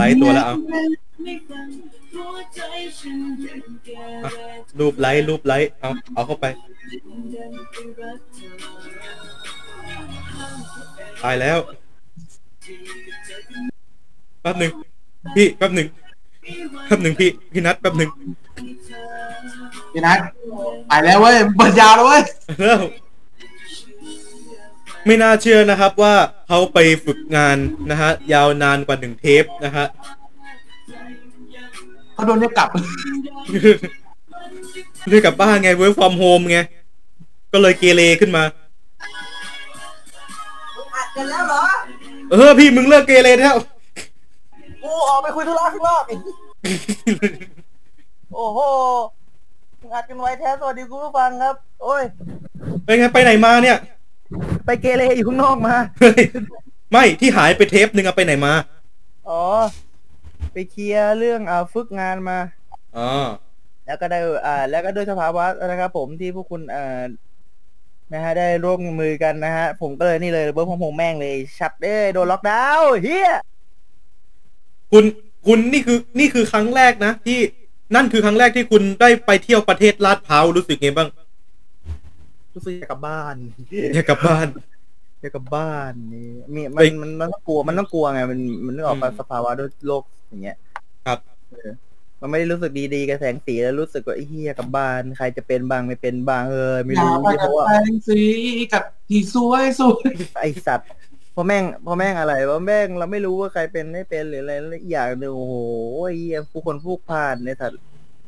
ไลค์ตัวแล้วเอาอะรูปไลค์รูปไลค์เอาเอาเข้าไป ตายแล้ว แป๊บหนึ่งพี่แป๊บหนึ่งแป๊บหนึ่งพี่พี่นัทแป๊บหนึ่งพี่นัทไปแล้วเว้ยเปิดยาวแล้วเว้ยแล้ว ไม่น่าเชื่อนะครับว่าเขาไปฝึกงานนะฮะยาวนานกว่าหนึ่งเทปนะฮะเขาโดนเรียกกลับ เรียกกลับบ้านไง work from home ไง ก็เลยเกเรขึ้นมาอัดกันแล้วเหรอ เออพี่มึงเลิกเกเรแล้ว กูออกไปคุยธุระข้างนอกอีกโอ้โหมึงอัดกันไว้แท้สวัสดีคุณผู้ฟังครับ โอ้ย เป็นไงไปไหนมาเนี่ย ไปเกเรอยู่ข้างนอกมา เฮ้ยไม่ที่หายไปเทปหนึ่งอะไปไหนมาอ๋อ ไปเคลียร์เรื่องอ่าฝึกงานมา อ๋อแล้วก็ได้อ่า แล้วก็ด้วยสภาวะนะครับผมที่พวกคุณอ่านะฮะได้ร่วมมือกันนะฮะ ผมก็เลยนี่เลยเบิร์กของผมแม่งเลยชัดเด้โดนล็อกดาวน์เฮียคุณคุณนี่คือนี่คือครั้งแรกนะที่นั่นคือครั้งแรกที่คุณได้ไปเที่ยวประเทศลาดพร้าวรู้สึกไงบ้าง รู้สึกอยากกลับบ้าน อยากกลับบ้าน อยากกลับบ้านนี่มีมัไปนมันมันต้องกลัวมันต้องกลัวไง มันมันนึกออกมาอืมสภาวะด้วยโลกอย่างเงี้ย ครับเออมันไม่ได้รู้สึกดีๆกับแสงสีแล้วรู้สึกว่าไอ้เฮียกลับบ้าน ใครจะเป็นบ้างไม่เป็นบ้างเออไม่อย่ารู้ไปเพกับราะว่าแสงสีกับที่สวยสวยไอสัตว์พอแม่งพอแม่งอะไรวะแม่งเราไม่รู้ว่าใครเป็นไม่เป็นหรืออะไรแล้วอีกอย่างหนึ่งโอ้โหไอ้เฮียผู้คนผู้พลาดในสัตว์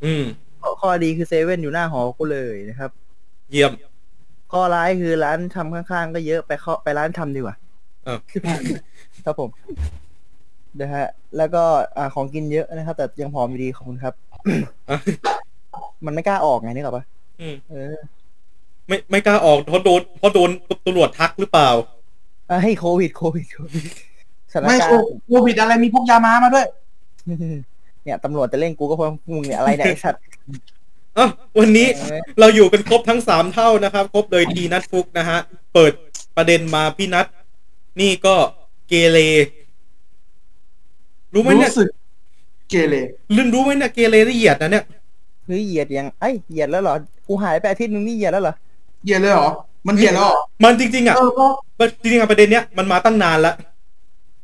อืมข้อข้อดีคือเซเว่นอยู่หน้าหอกูเลยนะครับ เยี่ยม ข้อร้ายคือร้านทำข้างๆ ก็เยอะไปเข้าไปร้านทำดีกว่าอ้าวครับผมนะฮะ แล้วก็อ่าของกินเยอะนะครับ แต่ยังผอมอยู่ดีขอบคุณครับอะมันไม่กล้าออกไงนึกออกปะอืม เออไม่ไม่กล้าออกเพราะโดนเพราะโดนตำรวจทักหรือเปล่า อะให้โควิดโควิดโควิดสถานไม่การโคณ์ โควิดอะไรมีพกยามามาด้วย เนี่ยตำรวจจะเล่นกูก็เพราะมึงเนี่ยอะไรเนี่ยไอ้สัตว์ อะวันนี้เออเราอยู่กันครบทั้งสามเท่านะครับ ครบโดยทีนัทฟุกนะฮะ เปิดประเด็นมาพี่นัทนี่ก็เกเรรู้ไหมเนี่ยรู้สึกเกเรลืมรู้ไหมเนี่ยเกเรละเอียดนะเนี่ยเฮ้ยเหยียดยังไอ้ยเหยียดแล้วเหรอกูหายไปอาทิตย์นึงนี่เหยียดแล้วเหรอเหยียดเลยเหรอมันเหยียดแล้วเหรอมันจริง ๆอะเออก็จริงๆอะประเด็นเนี้ยมันมาตั้งนานแล้ว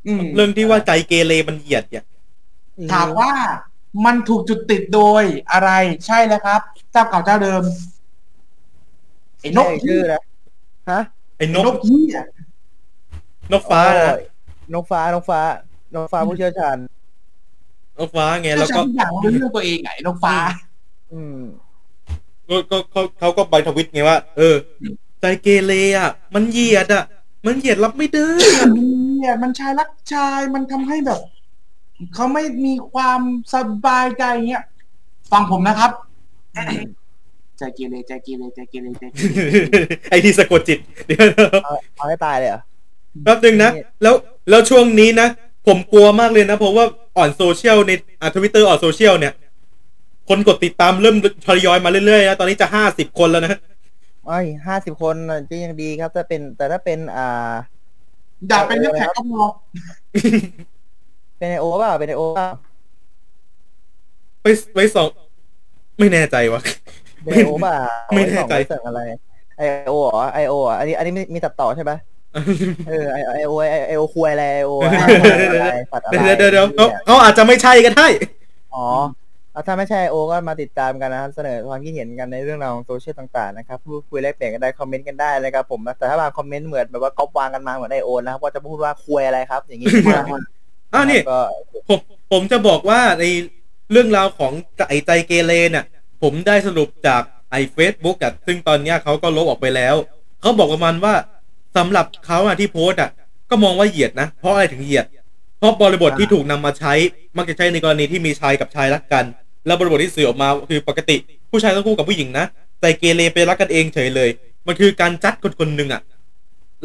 อืมเรื่องที่ว่าใจเกเรมันเหยียดเนี่ยถามว่า มันถูกจุดติดโดยอะไรใช่แล้วครับเจ้าเก่าเจ้าเดิมไอ้นนกกชื่อนะฮะไอ้นนกกยี่อะนกฟ้านะโอ้ยนกฟ้านกฟ้านกฟ้าผู้เชี่ยวชาญนกฟ้าไงแล้แล้ววก็ก็ทุกอย่างมันเป็นเรื่องตัวเองไงนกฟ้า อืมก็ก็เขาเขาก็ไปทวิตไงว่า เออ ใจเกเรอะ มันเหยียดอะ มันเหยียดรับไม่ได้อะเนี่ยมันชายรักชายมันทำให้แบบ เขาไม่มีความสบายใจเงี้ยฟังผมนะครับใจเกเรใจเกเรใจเกเรใจเกเรไอที่สะกดจิตเดี๋ยวเอาเอาให้ตายเลยเหรอแป๊บนึงนะ แล้วแล้วช่วงนี้นะ ผมกลัวมากเลยนะ เพราะว่าอ่อนโซเชียลในอ่าทวิตเตอร์อ่อนโซเชียลเนี่ย คนกดติดตามเริ่มทยอยมาเรื่อยๆนะ ตอนนี้จะห้าสิบคนแล้วนะไอ้ห้าสิบคนน่ะก็ยังดีครับ ถ้าเป็นแต่ถ้าเป็น อ่า อย่าเป็นเรื่องแขกก็พอ เป็นไอโอเปล่าเป็นไอโอเปล่าไปไปสอง ไม่แน่ใจวะ เป็นไอโอเปล่าไม่แน่ใจไว้ส่องไว้เสริมอะไรไอโอเหรอไอโออะอันนี้ อันนี้มีมีตัดต่อใช่ปะเออไอไอโอไอไอโอคุยอะไรไอโออะไรสัตว์อะไรเดี๋ยวเดี๋ยวเดี๋ยวเขาเขาอาจจะไม่ใช่ก็ได้อ๋อเอาถ้าไม่ใช่โอเคก็มาติดตามกันนะครับ เสนอความคิดเห็นกันในเรื่องราวของโซเชียลต่างๆนะครับพูดคุยแลกเปลี่ยนกันได้คอมเมนต์กันได้นะครับผมแต่ถ้าบางคอมเมนต์เหมือนแบบว่าก๊อปวางกันมาเหมือนไอโอนะครับก็จะพูดว่าคุยอะไรครับ อย่างนี้ อ้าวนี่ ก็ผมผมจะบอกว่าในเรื่องราวของไอใจเกเรเนี่ยผมได้สรุปจากไอเฟซบุ๊กอะซึ่งตอนเนี้ยเขาก็ลบออกไปแล้ว เขาบอกประมาณว่าสำหรับเขาอะที่โพสต์อะ ก็มองว่าเหยียดนะ เพราะอะไรถึงเหยียด เพราะบริบทที่ถูกนำมาใช้ มักจะใช้ในกรณีที่มีชายกับชายรักกัน แล้วบริบทที่สื่อออกมาคือปกติ ผู้ชายต้องคู่กับผู้หญิงนะ แต่เกเรไปรักกันเองเฉยเลย มันคือการจัดคนคนหนึ่งอะ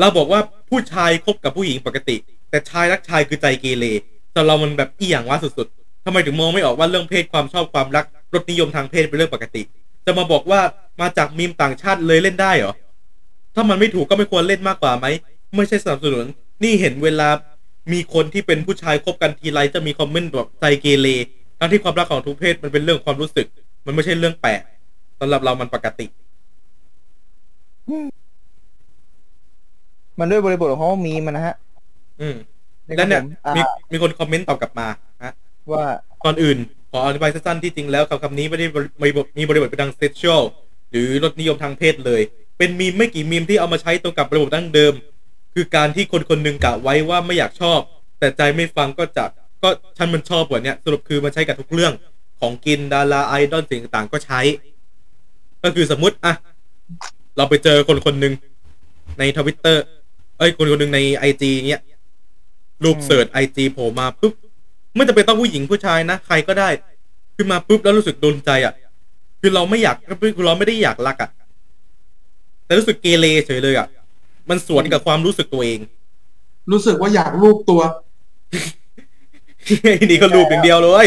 เราบอกว่าผู้ชายคบกับผู้หญิงปกติแต่ชายรักชายคือใจเกเรแต่เรามันแบบอีหยังว่าสุดๆทำไมถึงมองไม่ออกว่าเรื่องเพศความชอบความรักรสนิยมทางเพศเป็นเรื่องปกติ จะมาบอกว่ามาจากมีมต่างชาติเลยเล่นได้เหรอ ถ้ามันไม่ถูกก็ไม่ควรเล่นมากกว่าไหม ไม่ใช่สนับสนุน นี่เห็นเวลามีคนที่เป็นผู้ชายคบกันทีไรจะมีคอมเมนต์แบบใจเกเรทั้งที่ความรักของทุกเพศมันเป็นเรื่องความรู้สึก มันไม่ใช่เรื่องแปลกสำหรับเรามันปกติ มันด้วยบริบทของเขามีมันนะฮะ อืมนะคแล้รัวบเนี่ยผมอ่ามีมีคนคอมเมนต์ตอบกลับมาฮะว่าก่อนอื่น ขออธิบายสั้นๆที่จริงแล้วคำคำนี้ไม่ได้มีบทมีบริบทเป็นทาง sexual หรือรสนิยมทางเพศเลย เป็นมีมไม่กี่มีมที่เอามาใช้ตรงกับบริบทดั้งเดิม คือการที่คนคนหนึ่งกะไว้ว่าไม่อยากชอบ แต่ใจไม่ฟังก็จะก็ฉันมันชอบกว่าเนี้ยสรุปคือมันใช้กับทุกเรื่องของกินดาราไอดอลสิ่งต่างๆก็ใช้ ก็คือสมมติอะเราไปเจอคนคนหนึ่งในทวิตเตอร์เอ้ยคนคนหนึ่งในไอจีเนี้ย รูปเสิร์ชไอจีโผล่มาปุ๊บไม่จำเป็นต้องผู้หญิงผู้ชายนะ ใครก็ได้ขึ้นมาปุ๊บแล้วรู้สึกโดนใจอะ คือเราไม่อยากคือเราไม่ได้อยากรักอะ แต่รู้สึกเกเรเฉยเลยอะ มันสวนกับความรู้สึกตัวเอง รู้สึกว่าอยากรูปตัวไอ้นี่ก็รูปอย่างเดียวเลย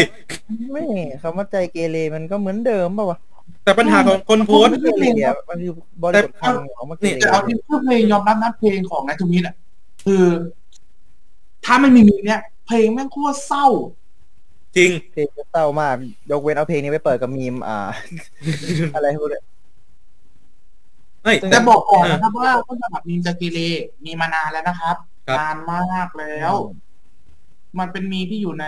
ไม่คำว่าใจเกเรมันก็เหมือนเดิมป่าวะแต่ปัญหาของคนโพสต์เกเรอะมันคือบริบทคำของมันเกเรแต่เอาที่เพื่อเพลงยอมรับนะเพลงของนายทูมินอะ คือ ถ้าไม่มีมีเนี้ยเพลงแม่งโคตรเศร้า จริง เพลงเศร้ามาก ยกเว้นเอาเพลงนี้ไปเปิดกับมีมอ่า อะไรพวกเนี้ยเอ้ยแต่บอกก่อนนะครับว่าต้นฉบับมีมจากกีเรมีมานานแล้วนะครับครับ นานมากแล้ว มันเป็นมีมที่อยู่ใน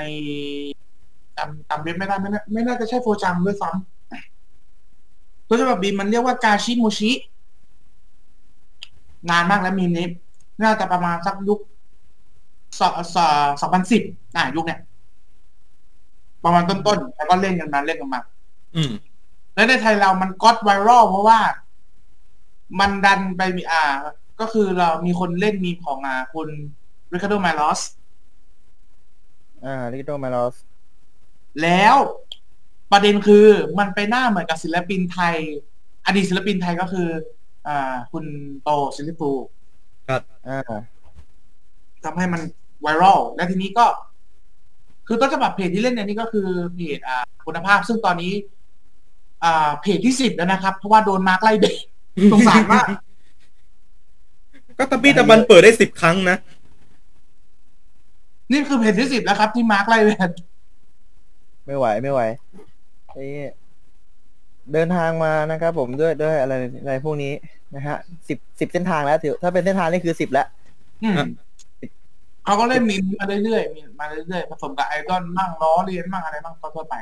จำจำเว็บไม่ได้ไม่น่าไม่น่าจะใช่โฟจังด้วยซ้ำต้นฉบับบีมมันเรียกว่ากาชิโมชิ นานมากแล้วมีมนี้ น่าจะประมาณสักยุค สองสองพันสิบอะยุคเนี้ยประมาณต้นๆแล้วก็เล่นกันมาเล่นกันมาอืม แล้วในไทยเรามันก็อดไวรัลเพราะว่า มันดันไปมีอ่า ก็คือเรามีคนเล่นมีมของอ่าคุณริคาร์โดมาลอสอ่าลิโตมาลอสแล้วประเด็นคือมันไปหน้าเหมือนกับศิลปินไทย อดีตศิลปินไทยก็คือ อ่า คุณโตศิลิปูอ่าทำให้มัน ไวรัลและทีนี้ก็ คือต้นฉบับเพจที่เล่นในนี้ก็คือเพจอ่าคุณภาพ ซึ่งตอนนี้ อ่าเพจที่สิบแล้วนะครับ เพราะว่าโดนมาร์กไล่เบรกสงสารมากก็ตะบี้ตะบันเปิดได้สิบครั้งนะ นี่คือเพจที่สิบแล้วครับ ที่มาร์กไล่เบรกไม่ไหวไม่ไหวไอ้เดินทางมานะครับผมด้วยด้วยอะไรอะไรพวกนี้นะฮะสิบสิบเส้นทางแล้วถือถ้าเป็นเส้นทางนี่คือสิบแล้วอืมอะ เขาก็เล่นมีมมาเรื่อยๆมีมาเรื่อยๆผสมกับไอดอลมั่งล้อเลียนมั่งอะไรมั่งก็ทั่วไป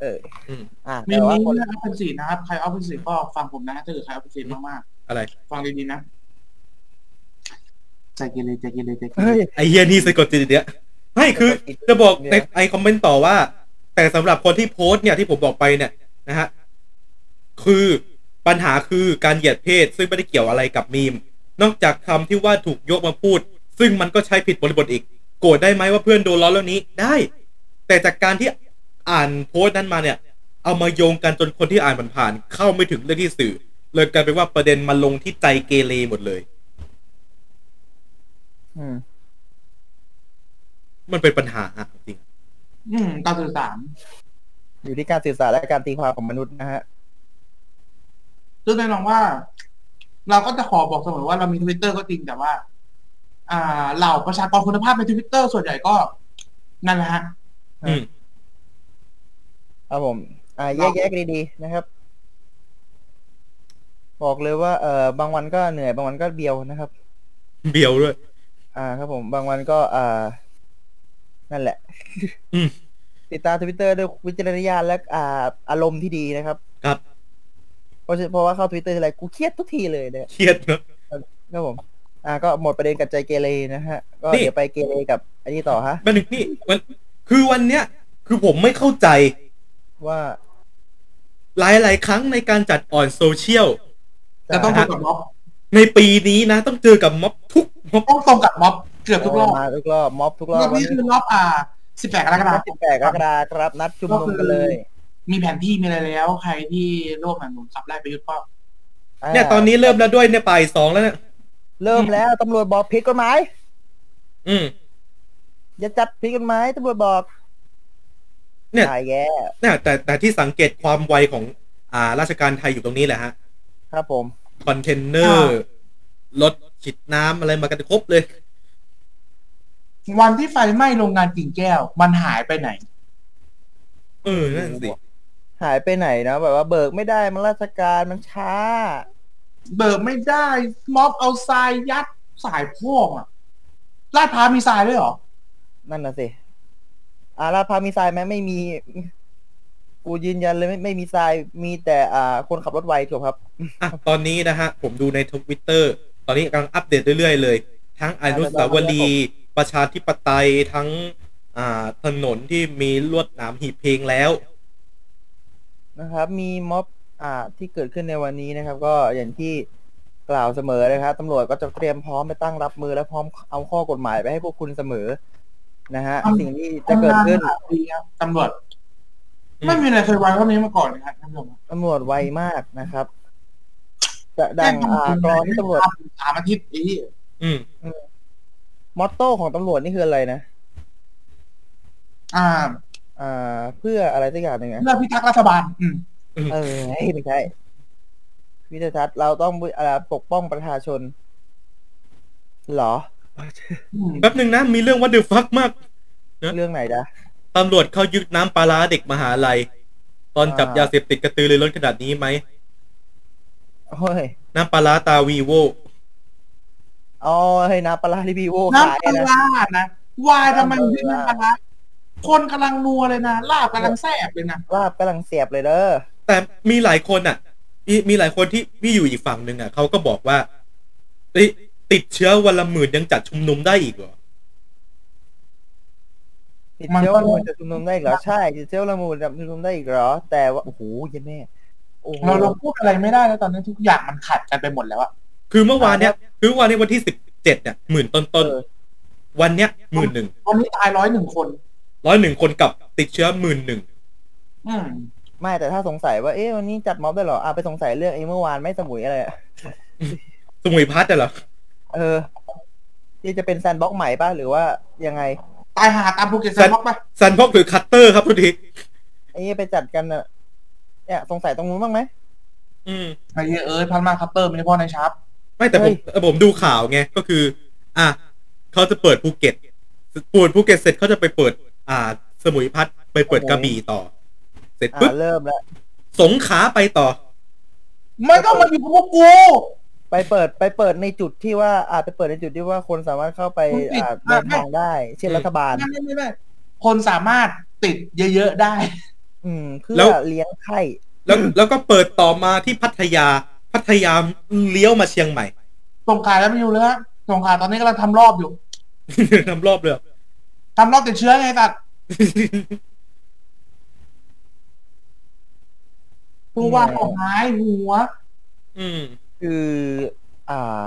เอออืมอ่ามีแต่ว่านี้คน นะอัพเป็นสีนะครับใครอัพเป็นสีก็ฟังผมนะถ้าเกิดใครอัพเป็นสีมากอะไร ๆฟังดีๆนะใจเกเรใจเกเรใจเกเร เฮ้ย ไอเฮียนี่สะกดจิตเดียไม่คือจะบอกในไอคอมเมนต์ต่อว่า แต่สำหรับคนที่โพสต์เนี่ยที่ผมบอกไปเนี่ยนะฮะคือปัญหาคือการเหยียดเพศซึ่งไม่ได้เกี่ยวอะไรกับมีม นอกจากคำที่ว่าถูกยกมาพูด ซึ่งมันก็ใช้ผิดบริบทอีก โกรธได้ไหมว่าเพื่อนโดนล้อเรื่องนี้ได้ แต่จากการที่อ่านโพสต์นั้นมาเนี่ย เอามาโยงกันจนคนที่อ่านผ่านๆเข้าไม่ถึงเรื่องที่สื่อ เลยกลายเป็นว่าประเด็นมาลงที่ใจเกเรหมดเลย อืมมันเป็นปัญหาอะจริง อืมการสื่อสารอยู่ที่การสื่อสารและการตีความของมนุษย์นะฮะซึ่งแน่นอนว่า เราก็จะขอบอกเสมอว่าเรามีทวิตเตอร์ก็จริงแต่ว่าอ่า เหล่าประชากรคุณภาพในทวิตเตอร์ส่วนใหญ่ก็นั่นแหละฮะอืมครับผม อ่า แยกแยกดีๆนะครับ บอกเลยว่า เอ่อบางวันก็เหนื่อย บางวันก็เบียวนะครับ เบียวด้วย อ่า ครับผม บางวันก็ อ่า นั่นแหละอืมติดตามทวิตเตอร์ด้วยวิจารณญาณและอ่า อารมณ์ที่ดีนะครับ ครับ เพราะฉะเพราะว่าเข้าทวิตเตอร์ทีไรกูเครียดทุกทีเลยเนี่ยเครียดเนอะครับผม อ่าก็หมดประเด็นกับใจเกเรนะฮะ ก็นี่ เดี๋ยวไปเกเรกับอันนี้ต่อฮะ มันนี่มันคือวันเนี้ยคือผมไม่เข้าใจว่าหลายหลาย ๆ ครั้งในการจัดอ่อนโซเชียล จะต้องตรงกับม็อบในปีนี้นะ ต้องเจอกับม็อบทุกม็อบต้องตรงกับม็อบเกือบทุกรอบมาทุกรอบม็อบทุกรอรบอบนี้คือรอบอ่าสิบแปดกรกฎาคสิมบแปดกรกฎาคมครับนัดชุมนุมกันเลยมีแผนที่มีอะไรแล้ว ใครที่ร่วมแผนหนุนขับไล่ประยุทธ์ก็เนี่ยตอนนี้เริ่มแล้วด้วยเนี่ยป่ายสองแล้วเนี่ย เริ่มแล้วตำรวจบอกผิดกฎหมาย อืมอย่าจับผิดกฎหมายตำรวจบอก เนี่ยตายแย่เนี่ยแต่แต่ที่สังเกตความไวของ อ่า ราชการไทยอยู่ตรงนี้แหละฮะ ครับผม คอนเทนเนอร์ รถฉีดน้ำอะไรมากันครบเลย วันที่ไฟไหม้โรงงานกิ่งแก้ว มันหายไปไหน เออนั่นสิหายไปไหนนะแบบว่าเบิกไม่ได้มันราชการมันช้า เบิกไม่ได้ ม็อบเอาทรายยัดสายพ่วงอะลาดพร้าวมีทรายด้วยเหรอ นั่นน่ะสิอาราดพร้าวมีทรายไหมไม่มี กูยืนยันเลยไม่ไม่มีทราย มีแต่อ่า คนขับรถไวถูกครับ อะตอนนี้นะฮะ ผมดูในทวิตเตอร์ตอนนี้กำลังอัปเดตเรื่อยๆเลย ทั้งอนุสาวรีย์ประชาธิปไตยทั้ง อ่าถนนที่มีลวดหนามหีบเพลงแล้วนะครับ มีม็อบ อ่าที่เกิดขึ้นในวันนี้นะครับ ก็อย่างที่กล่าวเสมอนะครับตำรวจก็จะเตรียมพร้อมไปตั้งรับมือและพร้อมเอาข้อกฎหมายไปให้พวกคุณเสมอ นะฮะทำสิ่งที่จะเกิดขึ้นทำงาหลายปีครับตำรวจอืมไม่มีอะไรเคยไว้เท่านี้มาก่อนเลยครับท่านผู้ชมตำรวจไวมากนะครับ จะดังอ่ากรอนที่ตำรวจสามอาทิตย์อีอืมมอตโต้ของตำรวจนี่คืออะไรนะอ่า อ่า เพื่ออะไรสักอย่างหนึ่งนะเพื่อพิทักษ์รัฐบาล อืม เออไม่ใช่วิทยาทัศน์เราต้องอ่าปกป้องประชาชนเหรอ แป๊บหนึ่งนะ มีเรื่องวัดเดือฟักมากเรื่องไหนจ๊ะตำรวจเขายึดน้ำปลาร้าเด็กมหาลัย ตอนจับยาเสพติดกระตือรือร้นขนาดนี้ไหมโอ้ยน้ำปลาร้าตาวีโวอ๋อเฮ้ยน้ำปลาร้าที่พี่โวน้ำปลานะร้านะวายทำไมน้ำปลาร้าถึงน้ำปลาร้าคนกำลังนัวเลยนะลาบกำลังแซ่บเลยนะลาบกำลังเสียบเลยเด้อ แต่มีหลายคนอะ มีมีหลายคนที่พี่อยู่อีกฝั่งหนึ่งอะเขาก็บอกว่าเอ้ยติดเชื้อวันละหมื่นยังจัดชุมนุมได้อีกเหรอ ติดเชื้อละมูลจะชุมนุมได้อีกเหรอ ใช่ติดเชื้อละมูลจะชุมนุมได้อีกเหรอ แต่ว่าโอ้โหเย็ดแม่โอ้โหเราเราพูดอะไรไม่ได้แล้วตอนนี้ทุกอย่างมันขัดกันไปหมดแล้วอะคือเมื่อวานเนี้ยคือเมื่อวานเนี้ยวันที่สิบเจ็ดเนี่ยหมื่นต้นต้นเออๆวันเนี้ยหมื่นหนึ่งวันนี้ตายร้อยหนึ่งคน ร้อยหนึ่งคนกับติดเชื้อหมื่นหนึ่ง อืม ไม่แต่ถ้าสงสัยว่าเอ๊ะวันนี้จัดม็อบด้วยเหรออะไปสงสัยเรื่องไอ้เมื่อวานไม่สมุยอะไรอะสมุยพลัสอะเหรอเออที่จะเป็นแซนด์บ็อกซ์ใหม่ป่ะหรือว่ายังไงตายห่าตามภูเก็ตแซนด์บ็อกซ์ไปซันพอกหรือคัตเตอร์ครับทุกทีไอ้ไปจัดกันน่ะเนี่ยสงสัยตรงนู้นบ้างไหมอืมไอ้เหี้ยเอ้ยพันมาคัตเตอร์ไม่ใช่พ่อในชาร์ปไม่แต่ผมเฮ้ยเออผมดูข่าวไงก็คือ อะเขาจะเปิดภูเก็ตปูนภูเก็ตเสร็จเขาจะไปเปิด อ่า สมุยพัฒน์ไปเปิดกระบี่ต่อ เสร็จอ่าปุ๊บเริ่มแล้ว สงขลาไปต่อไม่ต้องมาอยู่กับพวกกูไปเปิดไปเปิดในจุดที่ว่าอาจไปเปิดในจุดที่ว่าคนสามารถเข้าไปคุณติดอ่าอะเดินทางได้ เช่นอืมรัฐบาลไม่ไม่ไม่ไม่คนสามารถติดเยอะๆได้ อืมเพื่แล้อวเลี้ยงไข้แล้วแล้วก็เปิดต่อมาที่พัทยา พัทยาเลี้ยวมาเชียงใหม่ส่งขายแล้วไม่อยู่เลยฮะส่งขายตอนนี้กำลังทำรอบอยู่ทำรอบเลยเหรอทำรอบติดเชื้อไงสัตว์ ผู้ว่าของหายหัว อืม คือ อ่า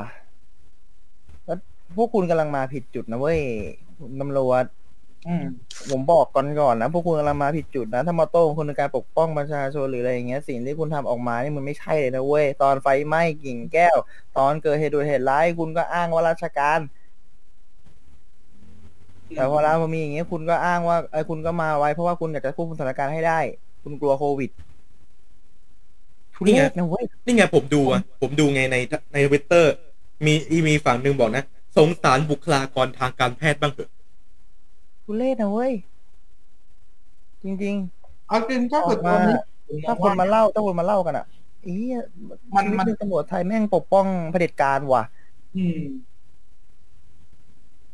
แล้วพวกคุณกำลังมาผิดจุดนะเว้ยตำรวจอืมผมบอกก่อนก่อนนะพวกคุณกำลังมาผิดจุดนะ ถ้ามอโต้ของคุณในการปกป้องประชาชนหรืออะไรอย่างเงี้ยสิ่งที่คุณทำออกมานี่มันไม่ใช่เลยนะเว้ยตอนไฟไหม้กิ่งแก้ว ตอนเกิดเหตุด่วนเหตุร้ายคุณก็อ้างว่าราชการแต่พอแล้วพอมีอย่างเงี้ยคุณก็อ้างว่าเออคุณก็มาไว้เพราะว่าคุณอยากจะควบคุมสถานการณ์ให้ได้ คุณกลัวโควิด ทุเรศนะเว้ยนี่ไงผมดูอะผมดูไงในในทวิตเตอร์มีมีฝั่งหนึ่งบอกนะ สงสารบุคลากรทางการแพทย์บ้างเถอะทุเรศนะเว้ย จริงเอาจริงๆถ้าอเกิอดกตอมานนี้ถ้าคนมาเล่าถ้าคนมาเล่ากันอะอีมัมันนมัมันนตำรวจไทยแม่งปกป้องเผด็จการว่ะ อืม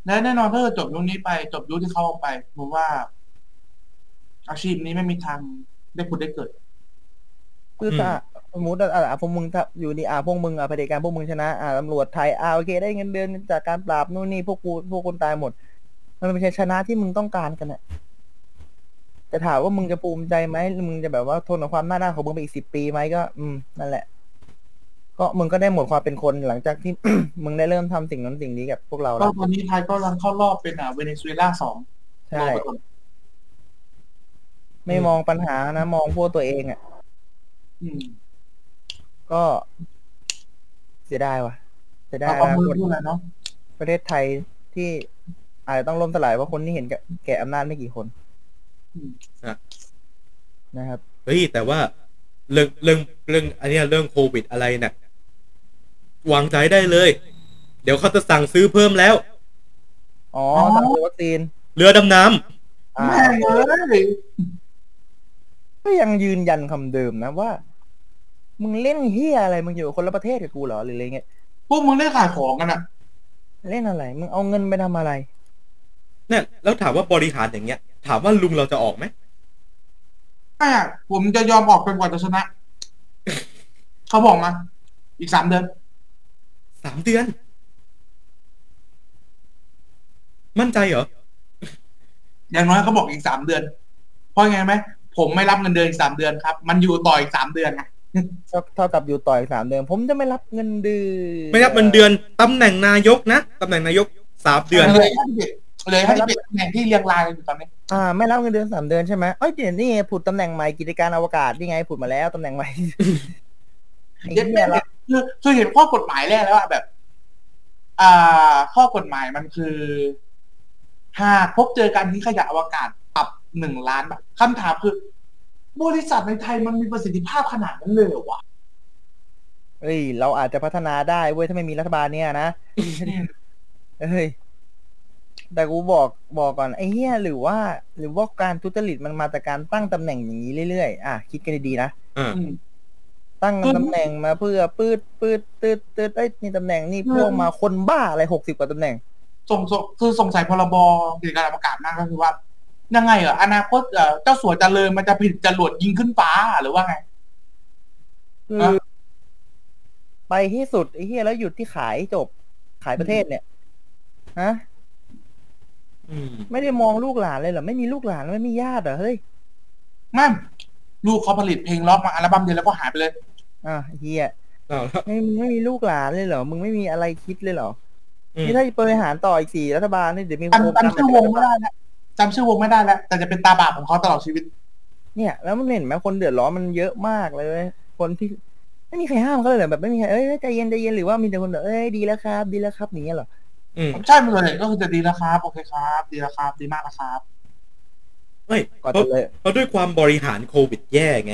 และแน่นอนถ้าเกิดจบยุคนี้ไป จบยุคที่เขาออกไปผมว่า อาชีพนี้ไม่มีทางได้ผุดได้เกิดคืออืมถ้า สมมติอะอะพวกมึงถ้าอยู่ดีอะพวกมึงอะเผด็จการพวกมึงชนะอะตำรวจไทยอะโอเคได้เงินเดือนจากการปราบนู่นนี่พวกกูพวกคนตายหมด มันไม่ใช่ชนะที่มึงต้องการกันอะแต่ถามว่ามึงจะภูมิใจไหมหรือมึงจะแบบว่าทนกับความหน้าด้านของมึงไปอีกสิบปีไหมก็ อืมนั่นแหละ ก็มึงก็ได้หมดความเป็นคนหลังจากที่ มึงได้เริ่มทำสิ่งนั้นสิ่งนี้กับพวกเราก็แล้วตอนนี้ไทยก็กำลังเข้ารอบเป็นอ่าเวเนซุเอลาสองใช่รอไปก่อนไม่มองปัญหานะ มองพวกตัวเองอะ อืม ก็เสียดายว่ะเสียดาเอายเอามือนะพูดอะไรเนาะประเทศไทยที่อาจจะต้องล่มสลายเพราะคนที่เห็นแก่แก่อำนาจไม่กี่คนอืมนะครับเฮ้ยแต่ว่าเรื่องเรื่องเรื่องอันเนี้ยเรื่องโควิดอะไรเนี่ยวางใจได้เลย เดี๋ยวเขาจะสั่งซื้อเพิ่มแล้ว อ๋อสั่งซื้อวัคซีน เรือดำน้อ่าแม่งเลยก็ยังยืนยันคำเดิมนะว่า มึงเล่นเฮียอะไรมึงอยู่คนละประเทศกับกูเหรอหรืออะไรเงี้ยพวกมึงได้ขายของกันอะ เล่นอะไร มึงเอาเงินไปทำอะไรำเนี่ยแล้วถามว่าบริหารอย่างเงี้ย ถามว่าลุงเราจะออกไหมไม่อะผมจะยอมออกจนกว่าจะชนะ เขาบอกมา อีกสามเดือน สามเดือน มั่นใจเหรอ อย่างน้อยเขาบอกอีกสามเดือน เพราะไงไหมผมไม่รับเงินเดือนอีกสามเดือนครับ มันอยู่ต่ออีกสามเดือนไง เท่าเท่ากับอยู่ต่ออีกสามเดือน ผมจะไม่รับเงินเดือนไม่รับเงินเดือนตำแหน่งนายกนะตำแหน่งนายกสามเดือนเลยให้ที่เด็ดเลยให้ที่เด็ดตำแหน่งที่เรียงรายกันอยู่ตอนนี้อ่าไม่รับเงินเดือนสามเดือนใช่ไหมเอ้ยเดี๋ยวนี่ไงผุดตำแหน่งใหม่กิจการอวกาศนี่ไงผุดมาแล้วตำแหน่งใหม่ไอ้เย็ดเหี้แม่ยละคือคือเห็นข้อกฎหมายแรกแล้วอะแบบ อ่า ข้อกฎหมายมันคือ หากพบเจอการทิ้งขยะอวกาศปรับหนึ่งล้านบาทคำถามคือ บริษัทในไทยมันมีประสิทธิภาพขนาดนั้นเลยเหรอวะเอ้ย เราอาจจะพัฒนาได้เว้ยถ้าไม่มีรัฐบาลเนี่ยนะเฮ้ยแต่กูบอกบอกก่อนไอ้เหี้ยหรือว่า หรือว่าการทุจริตมันมาจากการตั้งตำแหน่งอย่างนี้เรื่อยๆอะคิดกันดีๆนะอ่าอืม ตั้งอืมตำแหน่งมาเพื่อปืดปืดตืดตืดเอ้ยนี่ตำแหน่งนี่อืมพวกมาคนบ้าอะไรหกสิบกว่าตำแหน่ง ส่งส่งคือสงสัยพรบกิจการอวกาศมากก็คือว่า ยังไงเหรออนาคตเอ่อเจ้าสัวเจริญมันจะผลิตจรวดยิงขึ้นฟ้าหรือว่าไงคืออะไปที่สุดไอ้เหี้ยแล้วหยุดที่ขายจบขายประเทศเนี่ยฮะอืมไม่ได้มองลูกหลานเลยเหรอไม่มีลูกหลานไม่มีญาติเหรอเฮ้ยแม่งลูกเขาผลิตเพลงล็อกมาอัลบั้มเดียวแล้วก็หายไปเลยอะเฮียเอาละไม่มึงไม่มีลูกหลานเลยเหรอมึงไม่มีอะไรคิดเลยเหรออืมนี่ถ้าบริหารต่ออีกสี่รัฐบาลนี่เดี๋ยวมีโครงจำการจำชื่อวงไม่ได้แล้ว จำชื่อวงไม่ได้แล้ว แต่จะเป็นตาบาปของเขาตลอดชีวิต เนี่ย แล้วมันเห็นไหมคนเดือดร้อนมันเยอะมากเลยเว้ยคนที่ไม่มีใครห้ามเขาเลยเหรอแบบไม่มีใครเอ้ยใจเย็นใจเย็นหรือว่ามีแต่คนแบบเอ้ยดีแล้วครับ ดีแล้วครับอย่างเงี้ยเหรออืมใช่มันเลยก็คือจะดีแล้วครับโอเคครับ ดีแล้วครับ ดีมากนะครับไม่ก่อนเพราะจะเลยเพราะด้วยความบริหารโควิดแย่ไง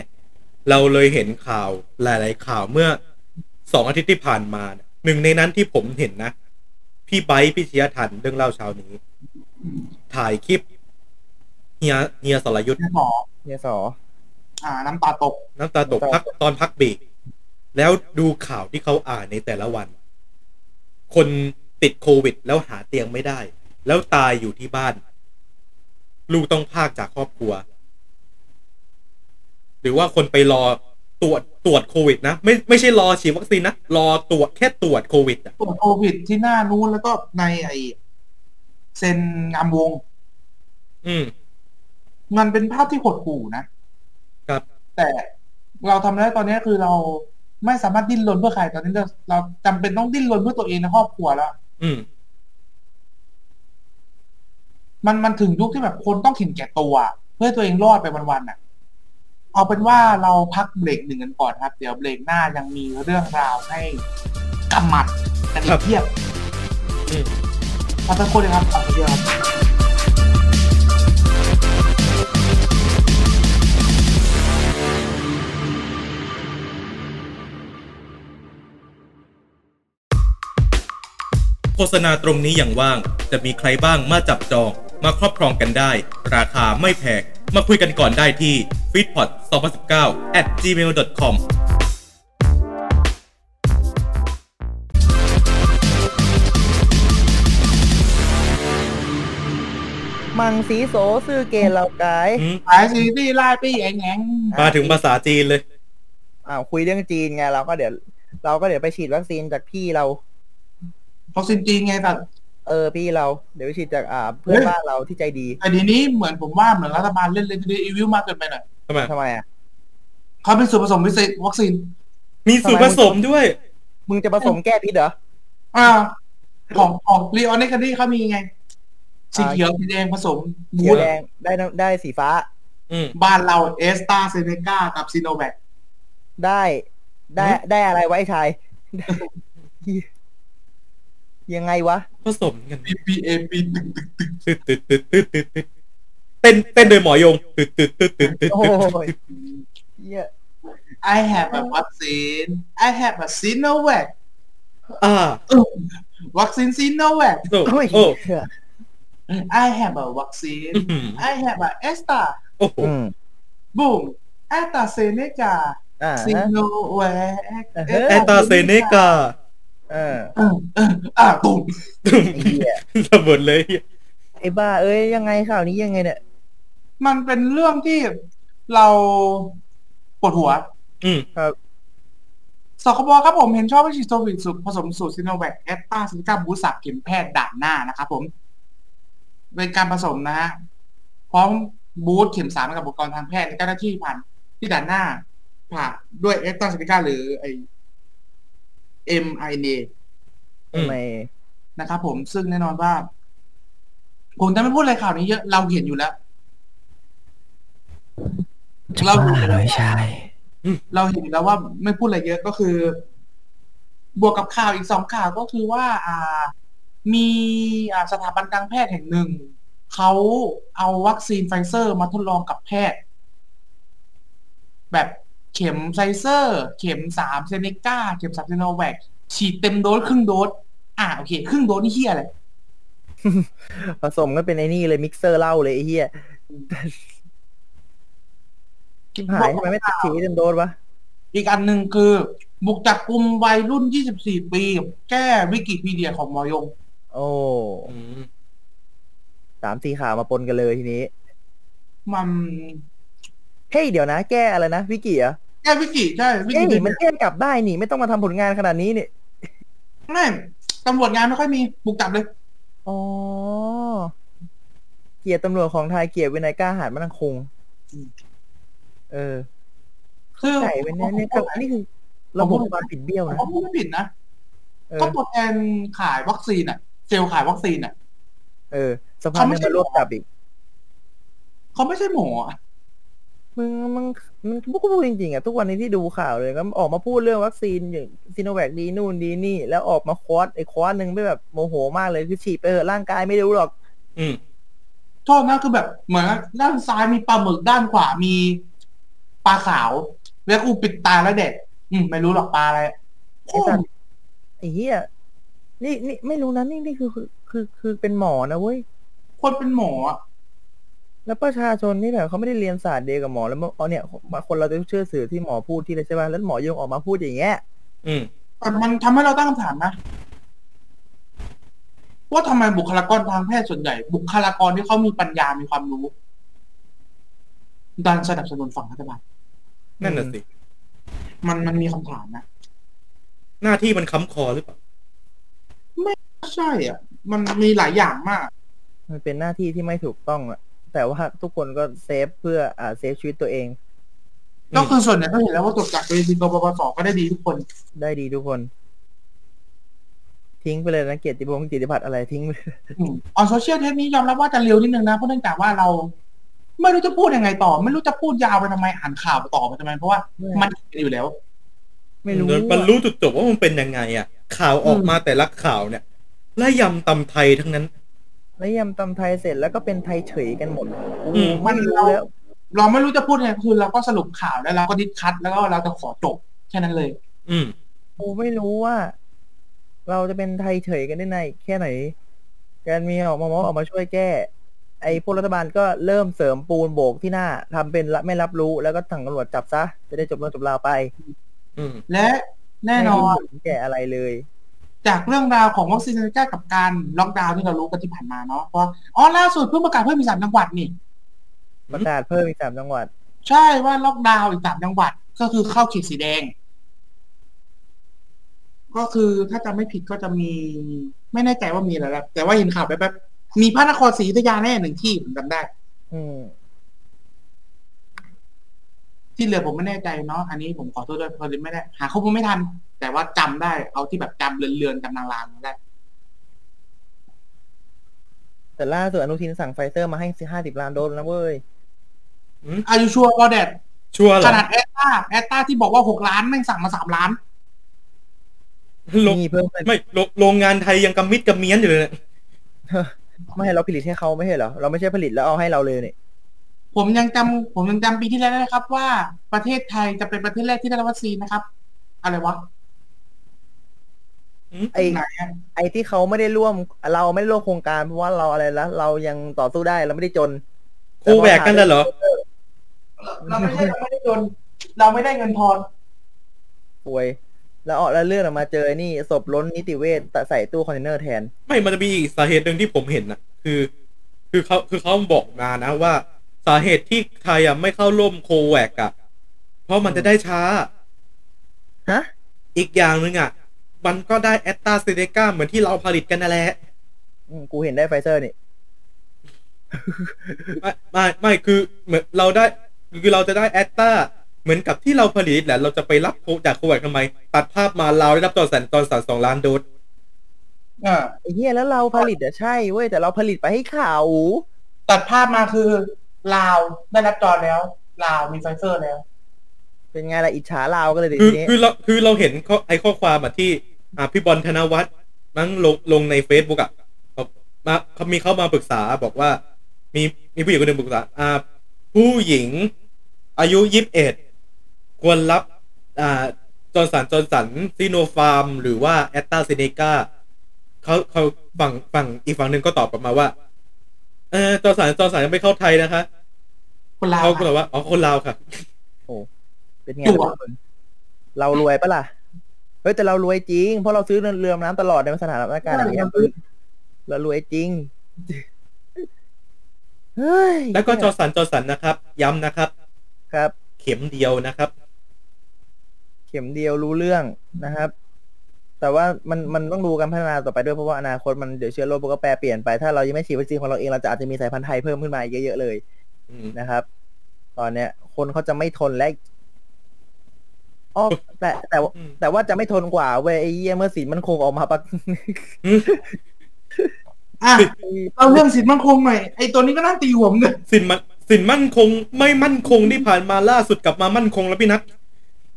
เราเลยเห็นข่าวหลาย ๆ ข่าวเมื่อสองอาทิตย์ที่ผ่านมาเนี่ยหนึ่งในนั้นที่ผมเห็นนะ พี่ไบร์ทพี่เชียทันเรื่องเล่าเช้านี้อืมถ่ายคลิป เฮียเฮียสรยุทธ์คุณหมอเนี่ยสอ อ่า น้ำตาตก น้ำตาตกพักตอนพักเบรกแล้วดูข่าวที่เขาอ่านในแต่ละวัน คนติดโควิด แล้วหาเตียงไม่ได้ แล้วตายอยู่ที่บ้าน ลูกต้องพากจากครอบครัว หรือว่าคนไปรอตรวจตรวจโควิด นะไม่ไม่ใช่รอฉีดวัคซีนนะรอตรวจแค่ตรวจโควิดอะตรวจโควิดที่หน้านู้นแล้วก็ในไอเซนงามวง อืม มันเป็นภาพที่หดหู่นะครับ แต่เราทำได้ตอนนี้คือเราไม่สามารถดิ้นรนเพื่อใครตอนนี้เราเราจำเป็นต้องดิ้นรนเพื่อตัวเองในครอบครัวแล้วอืม มันมันถึงยุคที่แบบคนต้องขินแก่ตัว เพื่อให้ตัวเองรอดไปวันๆน่ะ เอาเป็นว่าเราพักเบรกหนึ่งกันก่อนครับ เดี๋ยวเบรกหน้ายังมีเรื่องราวให้กำหมัดกันอีครักบเพียบอืมพักสักครู่เลยครับเอาไปเดียวครับ ฆษณาตรงนี้อย่างว่าง จะมีใครบ้างมาจับจอง มาครอบครองกันได้ ราคาไม่แพงมาคุยกันก่อนได้ที่ f e e d p o t 2019 at gmail.com มังสีโสซื่อเกลเรากายอืมขายซีรีส์ไล่ปี้แองแองมาถึงภาษาจีนเลย อ้าวคุยเรื่องจีนไงเราก็เดี๋ยว เราก็เดี๋ยวไปฉีดวัคซีนจากพี่เรา วัคซีนจีนไงแต่เออพี่เราเดี๋ยวไปฉีดจากอ่าเพื่อนเฮ้ยบ้านเราที่ใจดี แต่ทีนี้เหมือนผมว่าเหมือนรัฐบาลเล่นเลนเดอร์อีวิลมากเกินไปหน่อยทำไมทำไมอะเขาเป็นส่วนผสมพิเศษวัคซีน มีส่วนผสมด้วย มึงจะผสมแก้พิษเหรออ่าของของรีออนเนคันดี้เขามีไง สีเขียวสีแดงผสมเขีบูยวธแดงได้น้ำได้สีฟ้าอืมบ้านเราเอสตาเซเนกากับซีโนแวคได้ ได้อืมได้อะไรไวะไอ้ชาย ยังไงวะผสมกันพีพีเอปีตึกตึกตึกตึ๊ดตึ๊ดตึ๊ดตึ๊ดตึ๊ดตึ๊ดเต้นเต้นโดยหมอยงตึ๊ดตึ๊ดตึ๊ดตึ๊ดตึ๊ดโอ้ตึ๊ดยเหี้ย I have a vaccine I have a Sinovac อ่าวัคซีนซีโนแวคโอ้โอ้ยโอ้เหี้ย I have a vaccine อื้อหือ I have a Esta โอ้โหอืม boom แอตตาเซเนกาอ่าซีโนแวคเออแอตตาเซเนกา เอออ่าตุ่มไอ้เหี้ยระเบิดเลย ไอ้บ้า เอ้ยยังไงข่าวนี้ยังไงเนี่ย มันเป็นเรื่องที่เราปวดหัว อืมสคบครับผมเห็นชอบให้ฉีดโควิดสูตรผสมสูตรซิโนแวคแอตตาซิลิกาบูสับเข็มแพทย์ด่านหน้านะครับผม เป็นการผสมนะฮะพร้อมบูสต์เข็มสามกับอุปกรณ์ทางแพทย์และเจ้าหน้าที่ผ่านที่ด่านหน้าผ่าด้วยแอตตาซิลิกาหรือไอ mRNA อืมทำไมนะครับผมซึ่งแน่นอนว่า ผมจะไม่พูดอะไรข่าวนี้เยอะ เราเห็นอยู่แล้ว เราเห็นอยู่แล้วเราเห็นแล้วว่าไม่พูดอะไรเยอะก็คือ บวกกับข่าวอีกสองข่าวก็คือว่า อ่า มีอ่าสถาบันการแพทย์แห่งหนึ่งเขาเอาวัคซีนไฟเซอร์มาทดลองกับแพทย์ แบบ เข็มไฟเซอร์ เข็มสาม Zeneca เข็มสามเซโนแวคฉีดเต็มโดสครึ่งโดสอ่าโอเคครึ่งโดสนี่เฮียอะไรผสมก็เป็นไอ้นี่เลยมิกเซอร์เหล้าเลยไอ้เหี้ยชิบหายทำไมไม่ตัดฉีดเต็มโดสวะอีกอันหนึ่งคือ บุกจับกลุ่มวัยรุ่น 24 ปี แก้วิกิพีเดียของหมอยง โอ้อืมสามสี่ข่าวมาปนกันเลยทีนี้ มัน เฮ้ยเดี๋ยวนะ แก้อะไรนะวิกิเหรอแก้วิกิใช่วิเอ้กิยมันแก้กลับได้นี่ไม่ต้องมาทำผลงานขนาดนี้นี่ไม่ตำรวจงานไม่ค่อยมีบุกจับเลย อ๋อเกียรติตำรวจของไทยเกียรติวินัยกล้าหาญมั่นคงเออคือใส่เป็นเนี่ยเนี่ยก็นี่คือระบบความผิดเบี้ยวผมนะว่าพูดไม่ผิดนะเออ ก็ตัวแทนขายวัคซีนอะเซลล์ขายวัคซีนอะ เออสภาพนึงมารวบจับอีก เขาไม่ใช่หมออะ มึงมึงมันพูดพูดจริงๆอะทุกวันนี้ที่ดูข่าวเลยก็ออกมาพูดเรื่องวัคซีนอย่างซีโนแวคดีนู่นดีนี่ แล้วออกมาคอร์สไอ้คอร์สหนึ่งไม่แบบโมโหมากเลยคือฉีดไปเถอะร่างกายไม่รู้หรอก อืมโทษนะคือแบบเหมือนด้านซ้ายมีปลาหมึกด้านขวามีปลาขาวแล้วกูปิดตาแล้วเด็ดอืมไม่รู้หรอกปลาอะไรไอ้สัตว์ไอ้เหี้ยนี่นี่ไม่รู้นะนี่นี่คือคือคือคือเป็นหมอนะเว้ยคนเป็นหมออะ แล้วประชาชนที่แบบเขาไม่ได้เรียนศาสตร์เดียวกับหมอแล้วมาเอาเนี่ยบางคนเราจะเชื่อสื่อที่หมอพูดที่อะไรใช่ป่ะแล้วหมอยังออกมาพูดอย่างเงี้ยอืมแต่มันทำให้เราตั้งคำถามนะว่าทำไมบุคลากรทางแพทย์ส่วนใหญ่ บุคลากรที่เขามีปัญญามีความรู้ดันสนับสนุนฝั่งรัฐบาลนั่นน่ะสิมันมันมีคำถามนะหน้าที่มันค้ำคอหรือเปล่าใช่อะ มันมีหลายอย่างมาก มันเป็นหน้าที่ที่ไม่ถูกต้องอะ แต่ว่าทุกคนก็เซฟเพื่ออ่าเซฟชีวิตตัวเองอืมก็คือส่วนใหญ่ก็เห็นแล้วว่าตรวจจากเวทีกบปสก็ได้ดีทุกคน ได้ดีทุกคน ทิ้งไปเลยนะเกียรติพงศ์จิติพัฒน์อะไรทิ้งไปเลยออนโซเชียลเทปนี้ยอมรับว่าจะเร็วนิดนึงนะเพราะเนื่องจากว่าเรา ไม่รู้จะพูดยังไงต่อ ไม่รู้จะพูดยาวไปทำไมอ่านข่าวไปต่อไปทำไมเพราะว่ามันเห็นอยู่แล้ว ไม่รู้เดี๋ยวมันอะรู้จุดจบว่ามันเป็นยังไง อะ ข่าวออกมาแต่ละข่าวเนี่ยและยำตำไทยทั้งนั้น แล้วยำตำไทยเสร็จแล้วก็เป็นไทยเฉยกันหมดอืมไม่รู้แล้วเราไม่รู้จะพูดยังไงคือเราก็สรุปข่าวแล้วเราก็ discuss แล้วก็เราจะขอจบแค่นั้นเลย อืมกูไม่รู้ว่า เราจะเป็นไทยเฉยกันได้ในแค่ไหนการมีออกมาออกมาช่วยแก้ ไอ้พวกรัฐบาลก็เริ่มเสริมปูนโบกที่หน้าทำเป็นละไม่รับรู้แล้วก็สั่งตำรวจจับซะจะได้จบเรื่องจบราวไป อืมและแน่นอนไม่มีผลแก่อะไรเลย จากเรื่องราวของวัคซีนแอสตราเซเนกากับการล็อกดาวน์ที่เรารู้กันที่ผ่านมาเนาะเพราะอ๋อล่าสุดเพิ่งประกาศเพิ่มอีกสามจังหวัดนี่ประกาศเพิ่มอีกสามจังหวัด ใช่ว่าล็อกดาวน์อีกสามจังหวัด ก็คือเข้าเขตสีแดง ก็คือถ้าจำไม่ผิดก็จะมี ไม่แน่ใจว่ามีอะไรแล้วแต่ว่าเห็นข่าวแป๊บๆมีพระนครศรีอยุธยาแน่หนึ่งที่ผมจำได้ อืมที่เหลือผมไม่แน่ใจเนาะอันนี้ผมขอโทษด้วยเพราะไม่ได้ หาข้อมูลไม่ทัน แต่ว่าจำได้เอาที่แบบจำเลือนๆจำลางๆได้แต่ล่าสุดอนุทินสั่งไฟเซอร์มาให้ห้าสิบล้านโดสแล้วนะเว้ยอายุชัวร์ก็แดดชัวร์เหรขอนาดแอตตาแอตตาที่บอกว่าหกล้านแม่งสั่งมาสามล้านโรงนี่เพิ่มเป็นไม่โรงโรงงานไทยยังกำมิดกำเมียนอยู่เลยเนี่ยไม่ให้เราผลิตให้เขาไม่ใช่เหรอ เราไม่ใช่ผลิตแล้วเอาให้เราเลยเนี่ยผมยังจำผมยังจำปีที่แล้วได้นะครับ ว่าประเทศไทยจะเป็นประเทศแรกที่ได้รับวัคซีนนะครับ อะไรวะ ไอ้ไหนอะไอ้ที่เขาไม่ได้ร่วม เราไม่ได้ร่วมโครงการเพราะว่าเราอะไรละเรายังต่อสู้ได้เราไม่ได้จน COVAX กันน่ะเหรอ เราไม่ใช่เราไม่ได้จน เราไม่ได้เงินทอนป่วย แล้วออกแล้วเลื่อนออกมาเจอไอ้นี่ศพล้นนิติเวชแต่ใส่ตู้คอนเทนเนอร์แทน ไม่มันจะมีอีกสาเหตุหนึ่งที่ผมเห็นนะคือ คือเขาคือเขาบอกมานะว่า สาเหตุที่ไทยอะไม่เข้าร่วม COVAX อะ เพราะมันจะได้ช้า ฮะ อีกอย่างหนึ่งอะ มันก็ได้แอตตาเซเนกาเหมือนที่เราผลิตกันนั่นแหละอืมกูเห็นได้ไฟเซอร์นี่ไม่ไม่ไม่คือเหมือนเราได้คือเราจะได้แอตตาเหมือนกับที่เราผลิตแหละ เราจะไปรับโคจาก COVAX ทำไม ตัดภาพมาเราได้รับ Johnson Johnson สองล้านโดสอ่าไอ้เหี้ยแล้วเราผลิตอะใช่เว้ยแต่เราผลิตไปให้เขาตัดภาพมาคือลาวได้รับจองแล้วลาวมีไฟเซอร์แล้ว เป็นไงล่ะอิจฉาเราก็เลยทีคือนี้คือเราคือเราเห็นข้อไอข้อความอะที่ อ่าพี่บอลธนวัฒน์มั้งลงลงใน Facebook อะบอกมาเขามีเข้ามาปรึกษาบอกว่า มีมีผู้หญิงคนหนึ่งปรึกษาอ่า ผู้หญิงอายุยี่สิบเอ็ดควรรับอ่า Johnson Johnson Sinopharm หรือว่าแอตตาเซเนกาเขาเขาฝั่งฝั่งอีกฝั่งหนึ่งก็ตอบกลับมาว่า เออ Johnson Johnson ยังไม่เข้าไทยนะคะ คนลาวเขาก็บอกว่าอ๋อคนลาวค่ะเป็นไงจั่วล่ะทุกคนเรารวยปะล่ะ เฮ้ยแต่เรารวยจริง เพราะเราซื้อเรือดำน้ำตลอดในสถานการณ์อย่างเงี้ยเรารวยจริงเฮ้ยแล้วก็ Johnson Johnson นะครับ ย้ำนะครับ ครับ เข็มเดียวนะครับ เข็มเดียวรู้เรื่องนะครับ แต่ว่ามันมันต้องดูการพัฒนาต่อไปด้วยเพราะว่าอนาคตมันเดี๋ยวเชื้อโรคมันก็แปรเปลี่ยนไปถ้าเรายังไม่ฉีดวัคซีนของเราเองเราจะอาจจะมีสายพันธุ์ไทยเพิ่มขึ้นมาเยอะๆเลยอืมนะครับ ตอนเนี้ย คนเขาจะไม่ทนและ อ๋อแต่แต่ว่าอืมแต่ว่าจะไม่ทนกว่าเว้ยไอ้เหี้ยเมื่อสีมันคงออกมาปะอืมอะเราเรื่องสินมั่นคงหน่อยไอ้ตัวนี้ก็น่าตีหัวเหมอนกันสินมันสินมั่นคงไม่มั่นคงที่ผ่านมาล่าสุดกลับมามั่นคงแล้วพี่นัท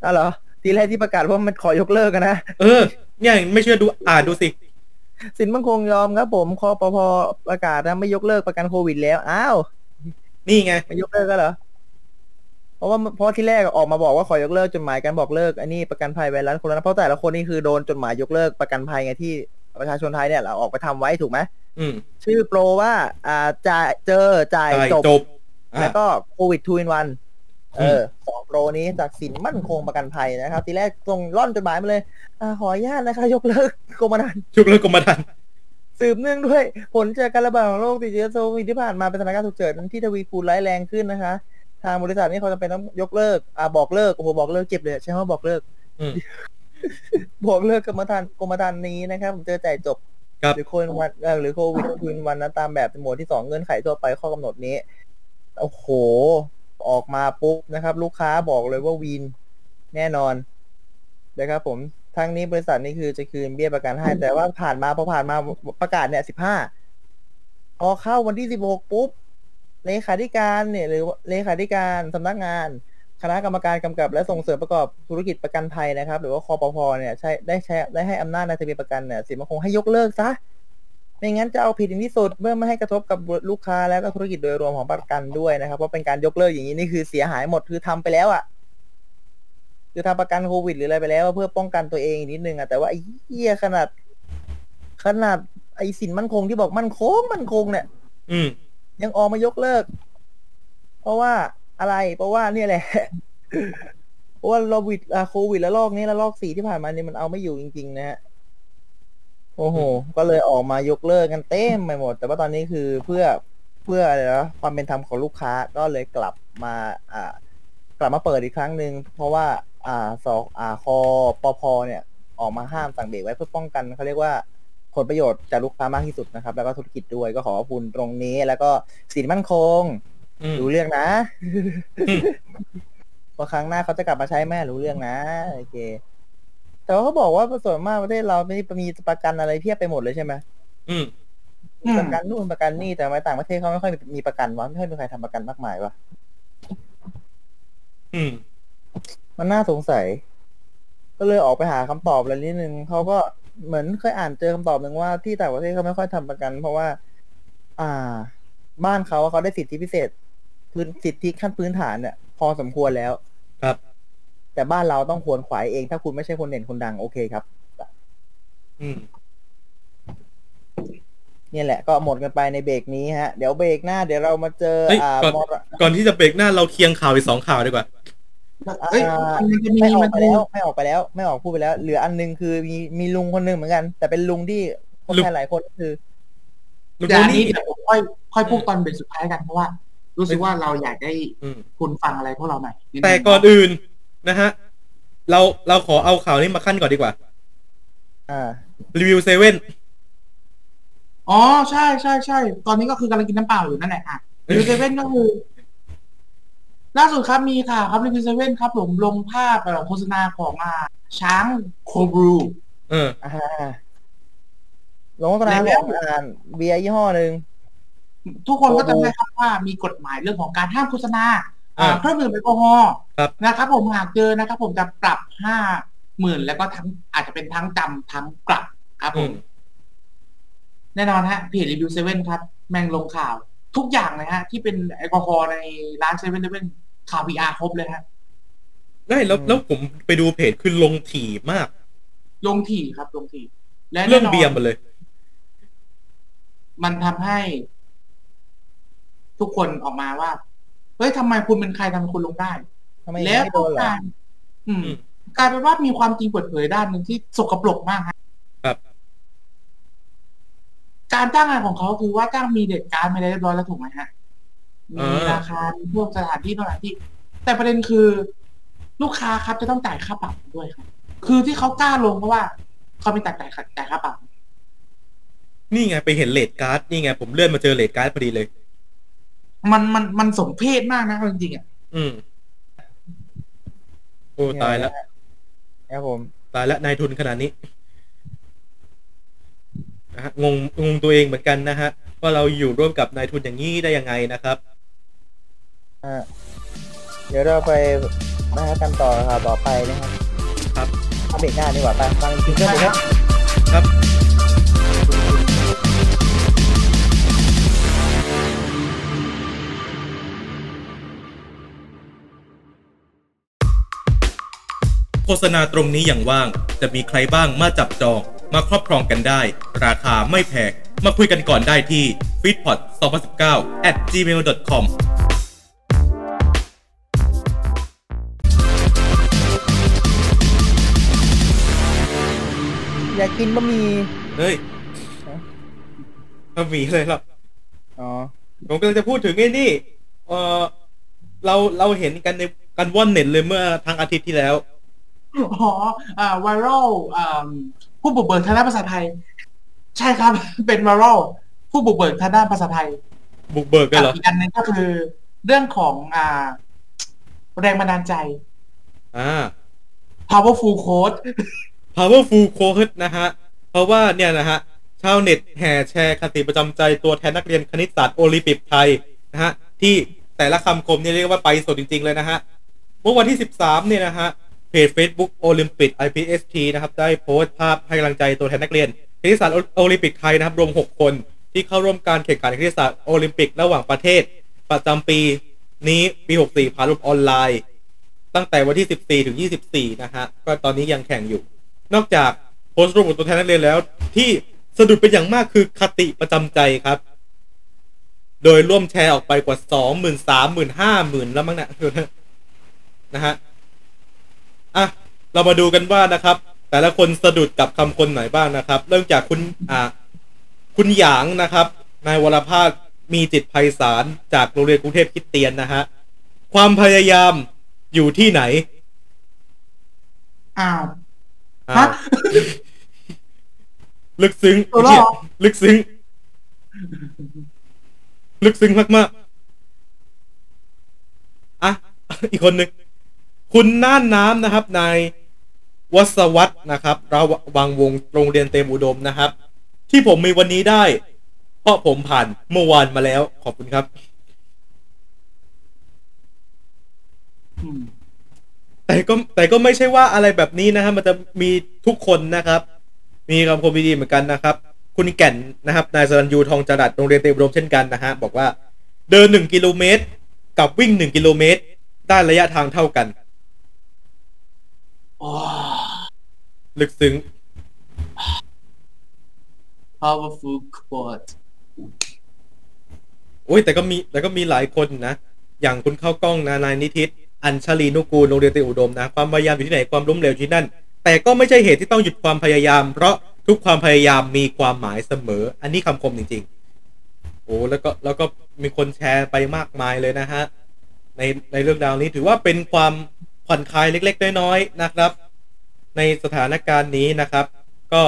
อ้าวเหรอทีแรกที่ประกาศว่ามันขอยกเลิกกันนะเออ เนี่ยไม่เชื่อดูอ่านดูสิสินมั่นคงยอมครับผมคอปพประกาศนะไม่ยกเลิกประกันโควิดแล้วอ้าวนี่ไงไม่ยกเลิกก็เหรอเพ ราะว่าเพราะที่แรกออกมาบอกว่าขอยกเลิกจดหมายการบอกเลิกอันนี้ประกันภัยไวรัสโคโรนาเพราะแต่ละคนนี่คือโดนจดหมายยกเลิกประกันภัยไงที่ประชาชนไทยเนี่ยเราออกไปทำไว้ถูกไหมอืมชื่อโปรว่า อ่าจ่ายเจอจ่ายจ่ายจบจบอะแล้วก็โควิดทูอินวันอืเอมอสองโปรนี้จากสินมั่นคงประกันภัยนะครับ ทีแรกส่งร่อนจดหมายมาเลยอ่าขออนุญาตนะคะยกเลิกกรมธรรม์ชุกเลิกกรมธรรม์สืบเนื่องด้วย ผลจากการระบาดของโรคติดเชื้อโควิดที่ผ่านมาเป็นสถานการณ์ฉุกเฉินที่ทวีคูณร้ายแรงขึ้นนะคะ ทางบริษัทนี่เขาจะเป็นต้องยกเลิก อ่าบอกเลิกโอ้โหบอกเลิกเจ็บเลยใช่ไหมว่าบอกเลิกอืมบอกเลิกกรมธรรม์กรมธรรม์นี้นะครับผมเจอจ่ายจบครับหรือโควิดวันเอ่อหรือโควิดคืนวันนะตามแบบหมวดที่สองเงื่อนไขทั่วไปข้อกำหนดนี้โอ้โห ออกมาปุ๊บนะครับ ลูกค้าบอกเลยว่าวีนแน่นอนนะครับผมทั้งนี้บริษัทนี่คือจะคืนเบี้ยประกันให้ แต่ว่าผ่านมาพอผ่านมาประกาศเนี่ยสิบห้าพอเข้าวันที่สิบหกปุ๊บ เลขาธิการเนี่ยหรือเลขาธิการสำนักงาน คณะกรรมการกำกับ และส่งเสริมประกอบธุรกิจประกันภัยนะครับ หรือว่าคอปพเนี่ยใช้ได้ใช้ได้ให้อำนาจในทะเบียนประกันเนี่ยสินมันคงให้ยกเลิกซะไม่งั้นจะเอาผิดถึงที่สุดเพื่อไม่ให้กระทบกับลูกค้าแล้วก็ธุรกิจโดยรวมของประกันด้วยนะครับ เพราะเป็นการยกเลิกอย่างนี้นี่คือเสียหายหมดคือทำไปแล้วอะ่ะคือทำประกันโควิดหรืออะไรไปแล้ว เพื่อป้องกันตัวเองอีกนิดนึงอะ่ะแต่ว่าไอ้เหี้ยขนาด ขนาดไอ้สินมั่นคงที่บอกมั่นคงมั่นคงเนี่ย อืม ยังออกมายกเลิก เพราะว่าอะไร เพราะว่าเนี่ยแหละ เพราะว่าโควิดอาโควิดแล้วลอกนี้แล้วลอกสี่ที่ผ่านมาเนี่ยมันเอาไม่อยู่จริง ๆ นะฮะโอ้โห ก็เลยออกมายกเลิกกันเต็มไปหมด แต่ว่าตอนนี้คือเพื่อเพื่ออะไรนะความเป็นธรรมของลูกค้าก็เลยกลับมาอ่ากลับมาเปิดอีกครั้งหนึ่งเพราะว่า อ่าสออ่าคอปพเนี่ย ออกมาห้ามสั่งเบรกไว้เพื่อป้องกันเขาเรียกว่า ผลประโยชน์จากลูกค้ามากที่สุดนะครับ แล้วก็ธุรกิจด้วยก็ขอขอบคุณตรงนี้ แล้วก็สินมั่นคง อืมรู้เรื่องนะอืมพอครั้งหน้าเขาจะกลับมาใช้แม่รู้เรื่องนะโอเค แต่ว่าเขาบอกว่าส่วนมากประเทศเราไม่มีประกันอะไรเพียบไปหมดเลยใช่ไหมอืมอืมประกันนู่นประกันนี่แต่ในต่างประเทศเขาไม่ค่อยมีประกันวะไม่ค่อยมีใครทำประกันมากมายวะอืมมันน่าสงสัย ก็เลยออกไปหาคำตอบอะไรนิดนึงเขาก็ เหมือนเคยอ่านเจอคำตอบหนึ่งว่าที่ต่างประเทศเขาไม่ค่อยทำประกัน เพราะว่า อ่า บ้านเขาเขาได้สิทธิพิเศษ พื้นสิทธิขั้นพื้นฐานเนี่ยพอสมควรแล้ว ครับ แต่บ้านเราต้องควรขวายเอง ถ้าคุณไม่ใช่คนเด่นคนดังโอเคครับ อืมเนี่ยแหละก็หมดกันไปในเบรกนี้ฮะ เดี๋ยวเบรกหน้าเดี๋ยวเรามาเจอเฮ้ยอ่าก่อนมอรก่อนที่จะเบรกหน้าเราเคียงข่าวอีกสองข่าวดีกว่า เอ้ยอ่ามันจะมีไม่ออมักนไปจะมีแล้ว ไม่ออกไปแล้ว ไม่ออกพูดไปแล้ว เหลืออันหนึงคือมีมีลุงคนหนึ่งเหมือนกัน แต่เป็นลุงที่คนลุงไทยหลายคนก็คือลุงเดี๋ยวโทอันนี้นี่เดี๋ยวผมค่อยค่อยพูดตอนเบรกสุดท้ายกันเพราะว่า รู้สึกว่าเราอยากได้อืมคุณฟังอะไรพวกเราหน่อยดงแต่ก่อนอื่นนะฮะ เราเราขอเอาข่าวนี้มาขั้นก่อนดีกว่า อ่า รีวิวเซเว่นอ๋อใช่ใช่ใช่ตอนนี้ก็คือกำลังกินน้ำเปล่าอยู่นั่นแหละอะรีวิวเซเว่นก็คือ ล่าสุดครับมีข่าวครับรีวิวเซเว่นครับผมลงภาพเอ่อโฆษณาของอ่า ช้างโคบรูเอออ่าลงโฆษณาของอ่านเบียร์ยี่ห้อหนึ่งทุกคนก็จำได้ครับว่ามีกฎหมายเรื่องของการห้ามโฆษณาอ่าอ่าเครื่องดื่มแอลกอฮอล์ครับนะครับ ผมหากเจอนะครับ ผมจะปรับห้าหมื่นแล้วก็ทั้งอาจจะเป็นทั้งจำทั้งปรับครับผอืมแน่นอนฮะเพจรีวิวเซเว่นครับ แม่งลงข่าว ทุกอย่างเลยฮะ ที่เป็นแอลกอฮอล์ในร้านเซเว่นเซเว่น ข่าว VR ครบเลยฮะได้แล้วแล้วผมไปดูเพจคือลงถี่มาก ลงถี่ครับ ลงถี่ และเรื่องแน่นนเบียร์หมดเลย มันทำให้ ทุกคนออกมาว่าเฮ้ยทำไมคุณเป็นใครทำไมคุณลงได้ทำไมแล้วไม่โดก็นเหรกอลารอืมอืมกลายเป็นว่ามีความจริงเปิดเผยด้านหนึ่งที่สกปรกมากฮะครับ การจ้างงานของเขาคือว่าจ้างมีเด็ดการดไม่ได้เรียบร้อยแล้วถูกไหมฮะ มีอ่าราคามีพวกสถานที่สถานที่ แต่ประเด็นคือ ลูกค้าครับจะต้องจ่ายค่าปรับด้วยครับ คือที่เขากล้าลงเพราะว่าเขาไม่จ่ายจ่ายจ่ายค่าปรับนี่ไงไปเห็นเลดการ์ดนี่ไงผมเลื่อนมาเจอเลดการ์ดพอดีเลย มันมันมันสมเพศมากนะเอาจริงๆอะอืมโอ้ตายแล้วครับผมตายแล้วนายทุนขนาดนี้นะฮะงงงงตัวเองเหมือนกันนะฮะว่าเราอยู่ร่วมกับนายทุนอย่างนี้ได้ยังไงนะครับอ่า เดี๋ยวเราไปนะครับกันต่อครับต่อไปนะครับ ครับเอาเบรกหน้าดีกว่าไปฟังจริงๆครับครับโฆษณาตรงนี้อย่างว่าง จะมีใครบ้างมาจับจอง มาครอบครองกันได้ ราคาไม่แพงมาคุยกันก่อนได้ที่ f e e d p o t 2019 at gmail.com กกินบะหมี่เฮ้ยเอาหมีเลยหรออ๋อผมกำลังจะพูดถึงไอ้นี่ เออเราเราเห็นกันในกันว่อนเน็ตเลยเมื่อทางอาทิตย์ที่แล้ว อ๋อ อ่าไวรัลอ่าผู้บุกเบิกทางด้านภาษาไทย ใช่ครับ เป็นไวรัลผู้บุกเบิกทางด้านภาษาไทย บุกเบิกกันเหรออีกอันหนึงก็คือเรื่องของอ่า แรงบันดาลใจ อ่า powerful quote powerful quote นะฮะ เพราะว่าเนี่ยนะฮะ ชาวเน็ตแห่แชร์คติประจำใจตัวแทนนักเรียนคณิตศาสตร์โอลิมปิกไทยนะฮะ ที่แต่ละคำคมเนี่ยเรียกว่าไปสดจริง ๆ เลยนะฮะ เมื่อวันที่ 13 เนี่ยนะฮะ เพจ Facebook โอลิมปิก IPST นะครับ ได้โพสต์ภาพให้กำลังใจตัวแทนนักเรียนคณิตศาสตร์โอลิมปิกไทยนะครับรวม 6 คนที่เข้าร่วมการแข่งขันคณิตศาสตร์โอลิมปิกระหว่างประเทศ ประจำปีนี้ปี 64 ผ่านรูปออนไลน์ ตั้งแต่วันที่ 14 ถึง 24 นะฮะ ก็ตอนนี้ยังแข่งอยู่ นอกจากโพสต์รูปของตัวแทนนักเรียนแล้ว ที่สะดุดเป็นอย่างมากคือคติประจำใจครับ โดยร่วมแชร์ออกไปกว่า2 0 0 0 0 3 0 0 0 0 5 0,000แล้วมั้งนี่ยนะฮะอะเรามาดูกันว่านะครับ แต่ละคนสะดุดกับคำคนไหนบ้างนะครับ เริ่มจากคุณอ่าคุณหยางนะครับนายวรภาสมีจิตไพศาลจากโรงเรียนกรุงเทพคิดเตียนนะฮะความพยายามอยู่ที่ไหน อ้าว ฮะ ลึกซึ้งตัวรอดลึกซึ้ง ลึกซึ้งมากๆอะ อีกคนหนึ่ง คุณน่านน้ำนะครับ นายววัสวัตนะครับระวังวงโรงเรียนเตรียมอุดมนะครับ ที่ผมมีวันนี้ได้ เพราะผมผ่านเมื่อวานมาแล้ว ขอบคุณครับ อืม แต่ก็แต่ก็ไม่ใช่ว่าอะไรแบบนี้นะครับมันจะมีทุกคนนะครับ มีคำคมดีๆเหมือนกันนะครับ คุณแก่นนะครับนายสรัญยูทองจรัดโรงเรียนเตรียมอุดมเช่นกันนะฮะบอกว่าเดินหนึ่งกิโลเมตร กับวิ่งหนึ่งกิโลเมตร ได้ระยะทางเท่ากันโอ้ลึกซึ้ง powerful quote โอ้ยแต่ก็มีแต่ก็มีหลายคนนะ อย่างคุณเข้ากล้องนะนายนิทิศ อัญชลีนุกูลโรงเรียนเตรียมอุดมนะความพยายามอยู่ที่ไหนความล้มเหลวที่นั่น แต่ก็ไม่ใช่เหตุที่ต้องหยุดความพยายาม เพราะทุกความพยายามมีความหมายเสมอ อันนี้คำคมจริงๆโอ้แล้วก็แล้วก็มีคนแชร์ไปมากมายเลยนะฮะในในเรื่องราวนี้ถือว่าเป็นความผ่อนคลายเล็ก ๆ น้อยๆนะครับ ในสถานการณ์นี้นะครับ ก็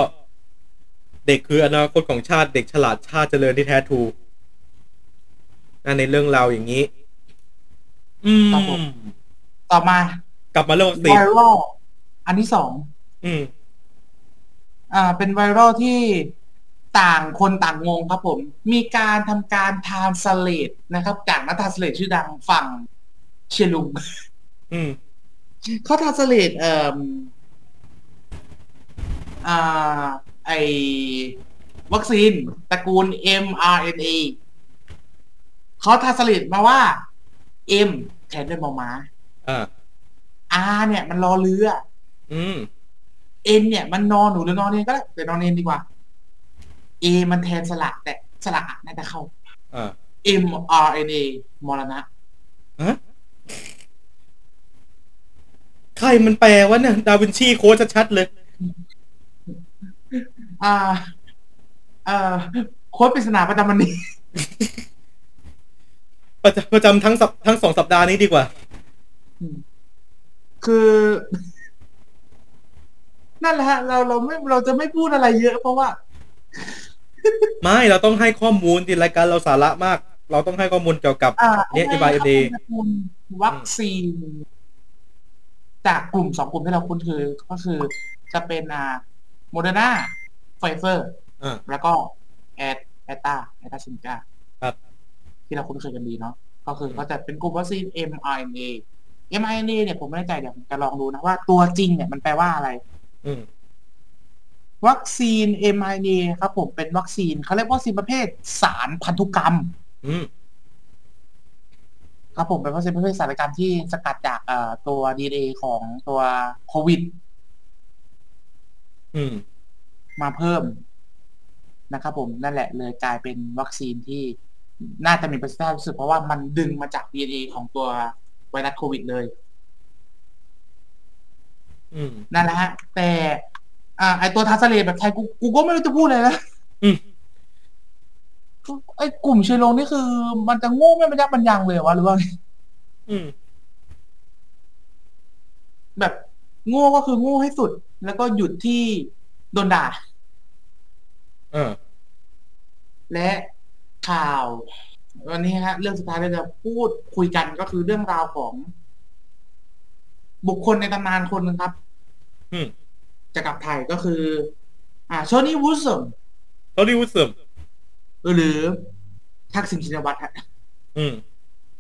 เด็กคืออนาคตของชาติเด็กฉลาดชาติเจริญที่แท้ทูนในเรื่องราวอย่างนี้ อืม ต่อมากลับมาเรื่องวัคซีน viral อันที่สองอืม อ่า เป็นไวรัลที่ต่างคนต่างงงครับผม มีการทำการ translate นะครับ จากนัก translate ชื่อดังฝั่งเชียร์ลุง อืมเขา translate เอ่ออ่า ไอวัคซีนตระกูล mRNA เขา translate มาว่า M แทนด้วยมอม้า อ่า R เนี่ย มันรอเรือ อืม N เนี่ย มันนอนหนูหรือนอนเนนก็ได้แต่นอนเนนดีกว่า A มันแทนสระแต่สระอะน่าจะเข้าอ่า mRNA มรณะฮะใครมันแปลวะเนี่ย ดาวินชีโค้ดชัดๆเลย อ่า เอ่อโค้ดปริศนาประจำวันนี้ ประจำประจำทั้งสัปทั้งสองสัปดาห์นี้ดีกว่า คือ นั่นแหละฮะ เราเราไม่เราจะไม่พูดอะไรเยอะ เพราะว่า ไม่เราต้องให้ข้อมูลที่รายการเราสาระมาก เราต้องให้ข้อมูลเกี่ยวกับอ่าเนี่ยให้ mRNA ข้อมูลวัคซีน จากกลุ่มสองกลุ่มที่เราคุ้นเคยก็คือ จะเป็นอ่าโมเดอร์นาไฟเซอร์อ่าแล้วก็แอสแอสตร้าแอสตร้าเซนเนก้าครับที่เราคุ้นเคยกันดีเนาะก็คือเขาจะเป็นกลุ่มวัคซีน mRNA mRNA เนี่ยผมไม่แน่ใจเดี๋ยวผมจะลองดูนะว่าตัวจริงเนี่ยมันแปลว่าอะไรอืมวัคซีน mRNA ครับผมเป็นวัคซีนเขาเรียกวัคซีนประเภทสารพันธุกรรมอืมครับผมเป็นวัคซีนประเภทสารกรรมที่สกัดจากเอ่อตัว DNA ของตัวโควิดอืมมาเพิ่มนะครับผมนั่นแหละเลยกลายเป็นวัคซีนที่น่าจะมีประสิทธิภาพที่สุดเพราะว่ามันดึงมาจาก DNA ของตัว ไวรัสโควิดเลยอืมนั่นแหละฮะ แต่ อ่า ไอตัวทัสเลตแบบไทยกูกูก็ไม่รู้จะพูดเลยนะอืมไอกลุ่มเชยร์โลงนี่คือ มันจะโง่ไม่บรรยับบรรยังเลยเหรอวะหรือว่าไงอืมแบบโง่ก็คือโง่ให้สุด แล้วก็หยุดที่โดนด่าอ่าและข่าว วันนี้ฮะเรื่องสุดท้ายเราจะพูดคุยกันก็คือเรื่องราวของ บุคคลในตำนานคนหนึงครับอืมจะกลับไทยก็คือ อ่าโชนี่วูดสมเขาดีวุฒิเสริมหรือทักษิณชินวัตรฮะอืม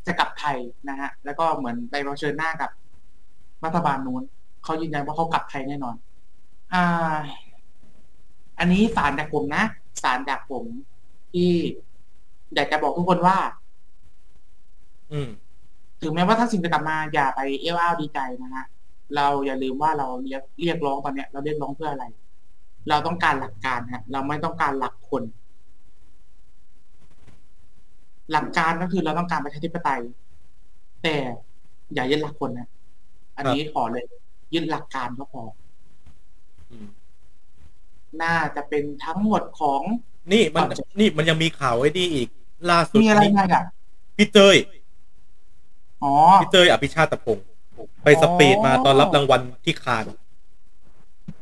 จะกลับไทยนะฮะ แล้วก็เหมือนไปเผชิญหน้ากับรัฐบาลนู้นเขายืนยันว่าเขากลับไทยแน่นอน อ่า อันนี้สารจากผมนะสารจากผมที่ อยากจะบอกทุกคนว่า อืม ถึงแม้ว่าถ้าสิ่งจะกลับมาอย่าไปเอ้ยวอ้าวดีใจนะฮะเราอย่าลืมว่าเราเรียกเรียกร้องตอนเนี้ย เราเรียกร้องเพื่ออะไร เราต้องการหลักการฮะ เราไม่ต้องการหลักคน หลักการก็คือเราต้องการประชาธิปไตย แต่อย่ายึดหลักคนนะอันนี้ขอเลย ยึดหลักการก็พอ อืม น่าจะเป็นทั้งหมดของนี่มันครับนี่มันยังมีข่าวไอ้นี่อีก ล่าสุดมีอะไรนี่ไงอะพี่เตยอ๋อพี่เตยอภิชาติพงศ์ไปสปีดมาตอนรับรางวัลที่คาน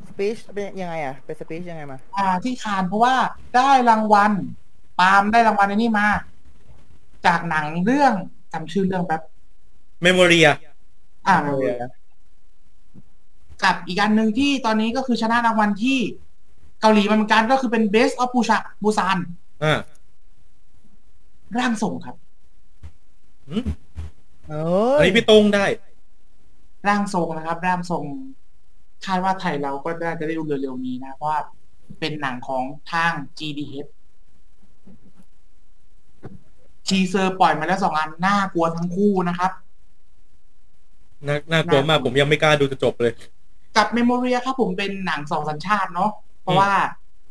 สปีชเป็นยังไงอะเป็นสปีชยังไงมา อ่าที่คานเพราะว่าได้รางวัลปาล์มได้รางวัลในนี่มา จากหนังเรื่องจำชื่อเรื่องแบบเมโมเรียอ่าเออกับอีกอันหนึ่งที่ตอนนี้ก็คือชนะรางวัลที่ เกาหลีมาเหมือนกันก็คือเป็น Best of Busan Busan อ่าร่างทรงครับอืมเออันอนี้พี่โต้งได้ ร่างทรงนะครับ ร่างทรงคาดว่าไทยเราก็น่าจะได้ดูเร็วๆนี้นะเพราะว่าเป็นหนังของทาง GDH teaser ปล่อยมาแล้วสองอันน่ากลัวทั้งคู่นะครับน่าน่ากลัวมากผมยังไม่กล้าดูจะจบเลย กับ Memoria ครับผมเป็นหนังสองสัญชาติเนาะ เพราะว่า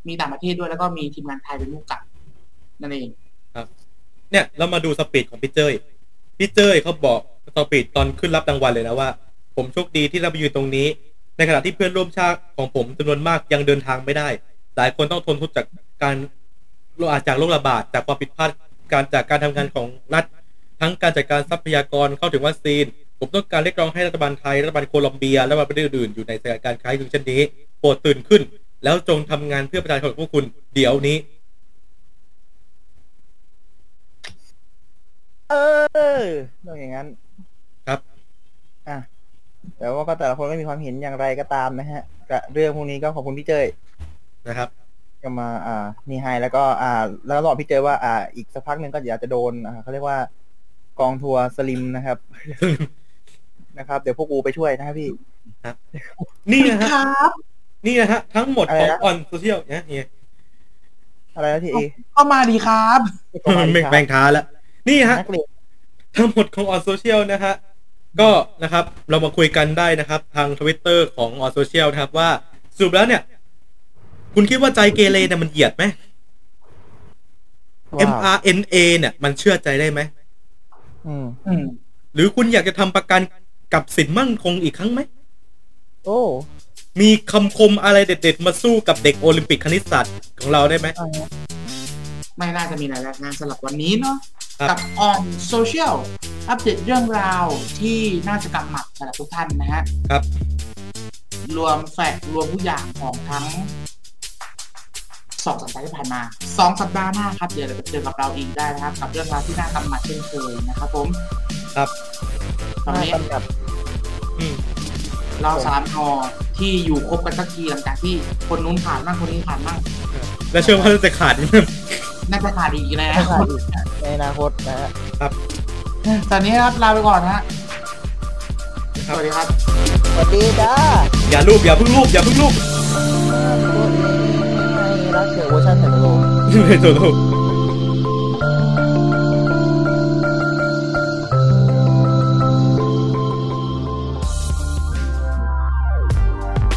มีต่างประเทศด้วยแล้วก็มีทีมงานไทยเป็นผู้กำกับนั่นเองเนี่ยเรามาดู speech ของพี่เจ้ยพี่เจ้ยเขาบอก speech ตอนขึ้นรับรางวัลเลยนะว่า ผมโชคดีที่เราไปอยู่ตรงนี้ ในขณะที่เพื่อนร่วมชาติของผมจำนวนมากยังเดินทางไม่ได้ หลายคนต้องทนทุกข์จากการอาจากโรคระบาดจากความผิดพลาดการจากการทำงานของรัฐ ทั้งการจัดการทรัพยากรเข้าถึงวัคซีน ผมต้องการเรียกร้องให้รัฐบาลไทยรัฐบาลโคลอมเบียและประเทศอื่นๆอยู่ในสถานการณ์คล้ายคลึงเช่นนี้โปรดตื่นขึ้น แล้วจงทำงานเพื่อประชาชนของพวกคุณเดี๋ยวนี้ เออต้องอย่างนั้นครับ อะแต่ว่าก็แต่ละคนก็มีความเห็นอย่างไรก็ตามนะฮะกับเรื่องพวกนี้ก็ขอบคุณพี่เจ้ยนะครับ ก็มา อ่า นี่ให้แล้วก็ อ่า แล้วก็บอกพี่เจ้ยว่า อ่า อีกสักพักหนึ่งก็อยากจะโดนอ่าเขาเรียกว่ากองทัวร์สลิ่มนะครับ นะครับ เดี๋ยวพวกกูไปช่วยนะครับพี่ นี่นะฮะครับ นี่นะฮะ ทั้งหมดของอะไรนะอ่อนโซเชียลเนี่ยเนี่ยอะไรนะทีเอก็มาดีครับไม่แบ่งท้าแล้วนี่ฮะนักเรียนทั้งหมดของอ่อนโซเชียลนะฮะ ก็นะครับ เรามาคุยกันได้นะครับ ทางทวิตเตอร์ของอ่อนโซเชียลนะครับว่าสรุปแล้วเนี่ย คุณคิดว่าใจเกเรเนี่ยมันเหยียดไหมว้าว mRNA เนี่ย มันเชื่อใจได้ไหมอืมอืมหรือคุณอยากจะทำประกันกับสินมั่นคงอีกครั้งไหม โอ้ มีคำคมอะไรเด็ดๆ มาสู้กับเด็กโอลิมปิกคณิตศาสตร์ของเราได้ไหม ไม่น่าจะมีหลายงานสำหรับวันนี้เนาะครับ กับ on social อัปเดตเรื่องราวที่น่าจะกำหมัดสำหรับทุกท่านนะฮะ ครับ รวมแฟกต์รวมทุกอย่างของทั้งสองสัปดาห์ที่ผ่านมาสองสัปดาห์หน้าครับ เดี๋ยวเราจะเจอกับเราอีกได้นะครับ กับเรื่องราวที่น่ากำหมัดเช่นเคยนะครับผมครับตอนนี้กำกับ อืม เราสามทอที่อยู่ครบกันสักทีหลังจากที่คนนู้นผ่านมั่งคนนี้ผ่านมั่งแล้วเชื่อว่าจะขาดน่าจะขาดอีกแล้วไม่ขาดอีกในอนาคตนะฮะตอนนี้นะครับลาไปก่อนนะฮะคสรับวัสดีครับสวัสดีจ้าอย่ารูปอย่าเพิ่งรูปอย่าเพิ่งรูปตัวเองไม่รักเกิดเวอร์ชันไทยโลกไม่ถูกรูป